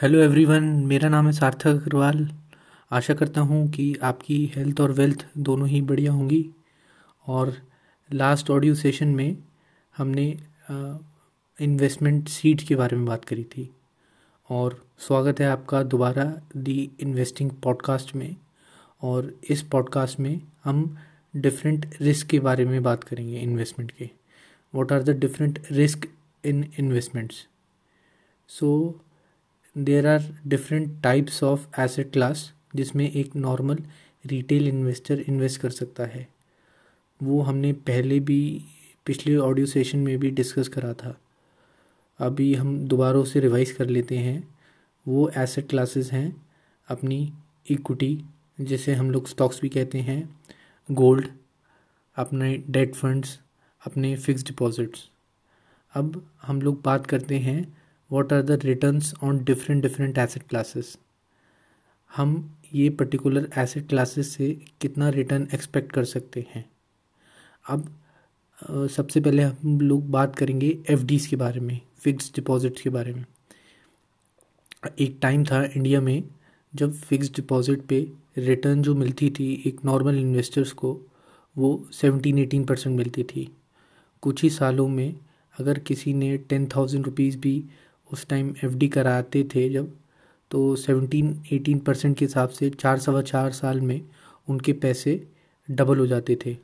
Hello everyone मेरा नाम है सार्थक अग्रवाल। आशा करता हूँ कि आपकी हेल्थ और वेल्थ दोनों ही बढ़िया होंगी। और लास्ट ऑडियो सेशन में हमने इन्वेस्टमेंट सीट के बारे में बात करी थी। और स्वागत है आपका दोबारा दी इन्वेस्टिंग पॉडकास्ट में। और इस पॉडकास्ट में हम डिफरेंट रिस्क के बारे में बात करेंगे इन्वेस्टमेंट के। What are the different risk in investments so there are different types of asset class जिसमें एक नॉर्मल रिटेल इन्वेस्टर इन्वेस्ट कर सकता है। वो हमने पहले भी पिछले ऑडियो सेशन में भी डिस्कस करा था। अभी हम दोबारा उसे रिवाइज कर लेते हैं। वो एसेट क्लासेस हैं अपनी इक्विटी जिसे हम लोग स्टॉक्स भी कहते हैं गोल्ड अपने डेट फंड्स अपने फिक्स डिपॉजिट्स अब हम लोग बात करते हैं what are the returns on different different asset classes? हम ये पर्टिकुलर एसेट क्लासेस से कितना रिटर्न एक्सपेक्ट कर सकते हैं? अब सबसे पहले हम लोग बात करेंगे एफ़ के बारे में फिक्स डिपॉजिट्स के बारे में। एक टाइम था इंडिया में जब फिक्स डिपॉजिट पे रिटर्न जो मिलती थी एक नॉर्मल इन्वेस्टर्स को, वो सेवनटीन एटीन परसेंट मिलती थी। कुछ ही सालों में अगर किसी ने टेन थाउज़ेंड रुपीज़ भी उस टाइम एफडी कराते थे जब तो सेवनटीन एटीन परसेंट के हिसाब से चार सवा चार साल में उनके पैसे डबल हो जाते थे।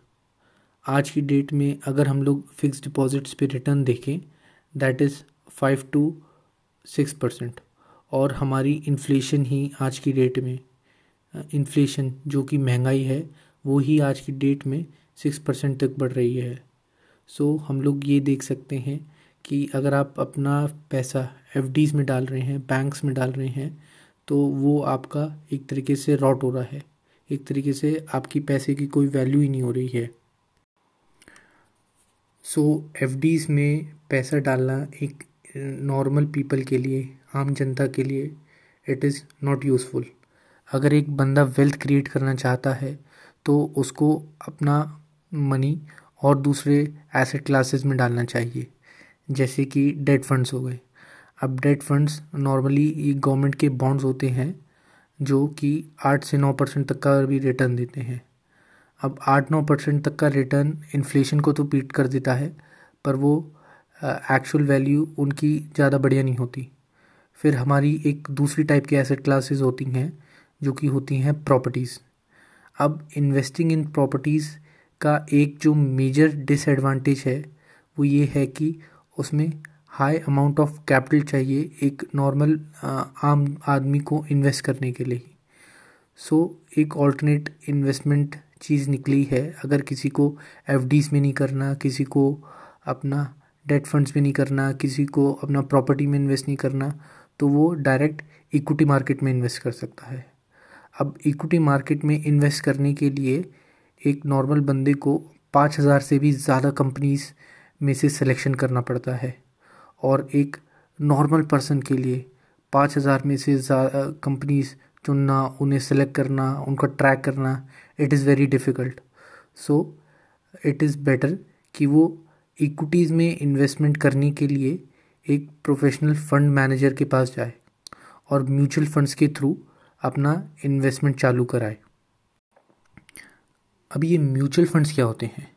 आज की डेट में अगर हम लोग फिक्स डिपॉजिट्स पे रिटर्न देखें that is five to six percent और हमारी इन्फ्लेशन ही आज की डेट में इन्फ्लेशन जो कि महँगाई है वो ही आज की डेट में सिक्स परसेंट तक बढ़ रही है। सो so, हम लोग ये देख सकते हैं कि अगर आप अपना पैसा एफ़ में डाल रहे हैं बैंक्स में डाल रहे हैं तो वो आपका एक तरीके से रॉट हो रहा है। एक तरीके से आपकी पैसे की कोई वैल्यू ही नहीं हो रही है। सो एफ़ में पैसा डालना एक नॉर्मल पीपल के लिए, आम जनता के लिए इट इज़ नॉट यूज़फुल अगर एक बंदा वेल्थ क्रिएट करना चाहता है तो उसको अपना मनी और दूसरे एसेट क्लासेस में डालना चाहिए। जैसे कि डेट फंड्स हो गए। अब डेट फंड्स नॉर्मली ये गवर्नमेंट के बॉन्ड्स होते हैं, जो कि आठ से नौ परसेंट तक का भी रिटर्न देते हैं। अब आठ नौ परसेंट तक का रिटर्न इन्फ्लेशन को तो पीट कर देता है, पर वो एक्चुअल वैल्यू उनकी ज़्यादा बढ़िया नहीं होती। फिर हमारी एक दूसरी टाइप की एसेट क्लासेस होती हैं, जो कि होती हैं प्रॉपर्टीज़ अब इन्वेस्टिंग इन प्रॉपर्टीज़ का एक जो मेजर डिसएडवांटेज है, वो ये है कि उसमें हाई अमाउंट ऑफ़ कैपिटल चाहिए एक नॉर्मल आम आदमी को इन्वेस्ट करने के लिए। सो so, एक ऑल्टरनेट इन्वेस्टमेंट चीज़ निकली है। अगर किसी को एफ़ में नहीं करना किसी को अपना डेट फंड्स में नहीं करना किसी को अपना प्रॉपर्टी में इन्वेस्ट नहीं करना तो वो डायरेक्ट इक्विटी मार्केट में इन्वेस्ट कर सकता है। अब इक्विटी मार्केट में इन्वेस्ट करने के लिए एक नॉर्मल बंदे को पाँच हज़ार से भी ज़्यादा कंपनीज़ में से सिलेक्शन करना पड़ता है। और एक नॉर्मल पर्सन के लिए पाँच हज़ार में से कंपनीज़ चुनना, उन्हें सेलेक्ट करना, उनका ट्रैक करना it is very difficult so it is better कि वो इक्विटीज़ में इन्वेस्टमेंट करने के लिए एक प्रोफेशनल फंड मैनेजर के पास जाए और म्यूचुअल फंड्स के थ्रू अपना इन्वेस्टमेंट चालू कराए। अब ये म्यूचुअल फंड्स क्या होते हैं?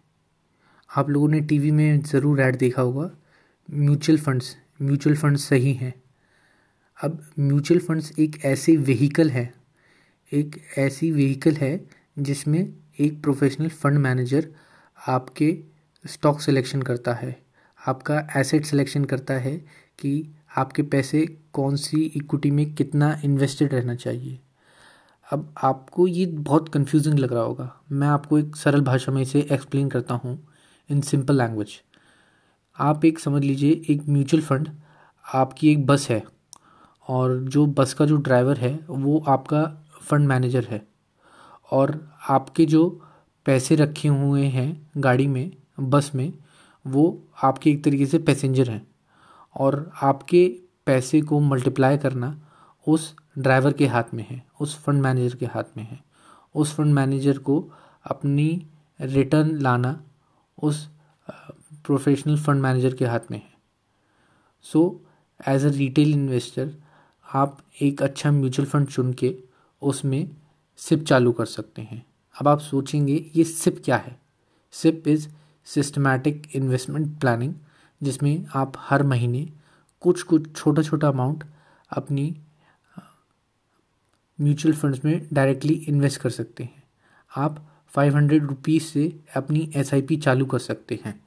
आप लोगों ने टीवी में ज़रूर ऐड देखा होगा। म्यूचुअल फंड्स म्यूचुअल फंड्स सही हैं। अब म्यूचुअल फंड्स एक ऐसे व्हीकल है, एक ऐसी व्हीकल है जिसमें एक प्रोफेशनल फंड मैनेजर आपके स्टॉक सिलेक्शन करता है। आपका एसेट सिलेक्शन करता है कि आपके पैसे कौन सी इक्विटी में कितना इन्वेस्टेड रहना चाहिए। अब आपको ये बहुत कंफ्यूजिंग लग रहा होगा। मैं आपको एक सरल भाषा में इसे एक्सप्लेन करता हूँ। इन सिंपल लैंग्वेज आप एक, समझ लीजिए, एक म्यूचुअल फंड आपकी एक बस है, और जो बस का जो ड्राइवर है, वो आपका फंड मैनेजर है, और आपके जो पैसे रखे हुए हैं गाड़ी में, बस में, वो आपके एक तरीके से पैसेंजर हैं, और आपके पैसे को मल्टीप्लाई करना उस ड्राइवर के हाथ में है, उस फंड मैनेजर के हाथ में है। उस फंड मैनेजर को अपनी रिटर्न लाना उस प्रोफेशनल फंड मैनेजर के हाथ में है। So as a retail investor आप एक अच्छा म्यूचुअल फंड चुन के उसमें सिप चालू कर सकते हैं। अब आप सोचेंगे, ये सिप क्या है? SIP is systematic investment planning जिसमें आप हर महीने कुछ कुछ छोटा छोटा अमाउंट अपनी म्यूचुअल फंड्स में डायरेक्टली इन्वेस्ट कर सकते हैं। आप फाइव हंड्रेड रुपीज़ से अपनी एस चालू कर सकते हैं।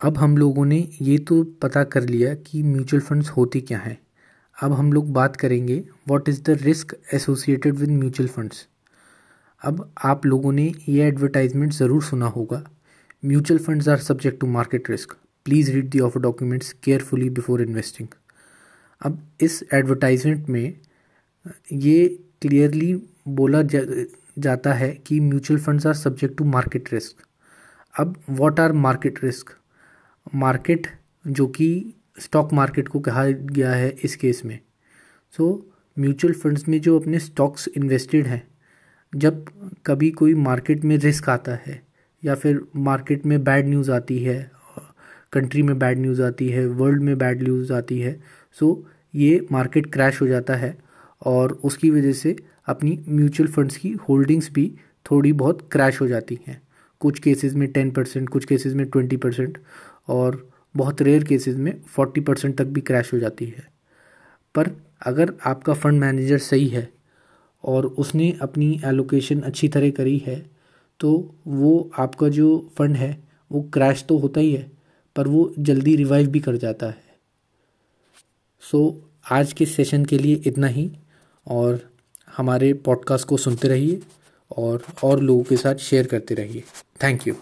अब हम लोगों ने ये तो पता कर लिया कि म्यूचुअल फंड्स होते क्या हैं। अब हम लोग बात करेंगे what is the risk associated with mutual funds? अब आप लोगों ने ये एडवर्टाइजमेंट ज़रूर सुना होगा। Mutual funds are subject to market risk please read the offer documents carefully before investing अब इस एडवर्टाइजमेंट में ये क्लियरली बोला जाता है कि mutual funds are subject to market risk. अब what are market risk market जो कि स्टॉक मार्केट को कहा गया है इस केस में। सो म्यूचुअल फंड्स में जो अपने स्टॉक्स इन्वेस्टेड हैं जब कभी कोई मार्केट में रिस्क आता है या फिर मार्केट में बैड न्यूज़ आती है कंट्री में बैड न्यूज़ आती है वर्ल्ड में बैड न्यूज़ आती है सो so, ये मार्केट क्रैश हो जाता है। और उसकी वजह से अपनी म्यूचुअल फंड्स की होल्डिंग्स भी थोड़ी बहुत क्रैश हो जाती हैं। कुछ केसेस में टेन परसेंट कुछ केसेस में ट्वेंटी परसेंट और बहुत रेयर केसेस में फोर्टी परसेंट तक भी क्रैश हो जाती है। पर अगर आपका फंड मैनेजर सही है और उसने अपनी एलोकेशन अच्छी तरह करी है तो वो आपका जो फंड है वो क्रैश तो होता ही है पर वो जल्दी रिवाइव भी कर जाता है। सो so, आज के सेशन के लिए इतना ही। और हमारे पॉडकास्ट को सुनते रहिए और और लोगों के साथ शेयर करते रहिए। Thank you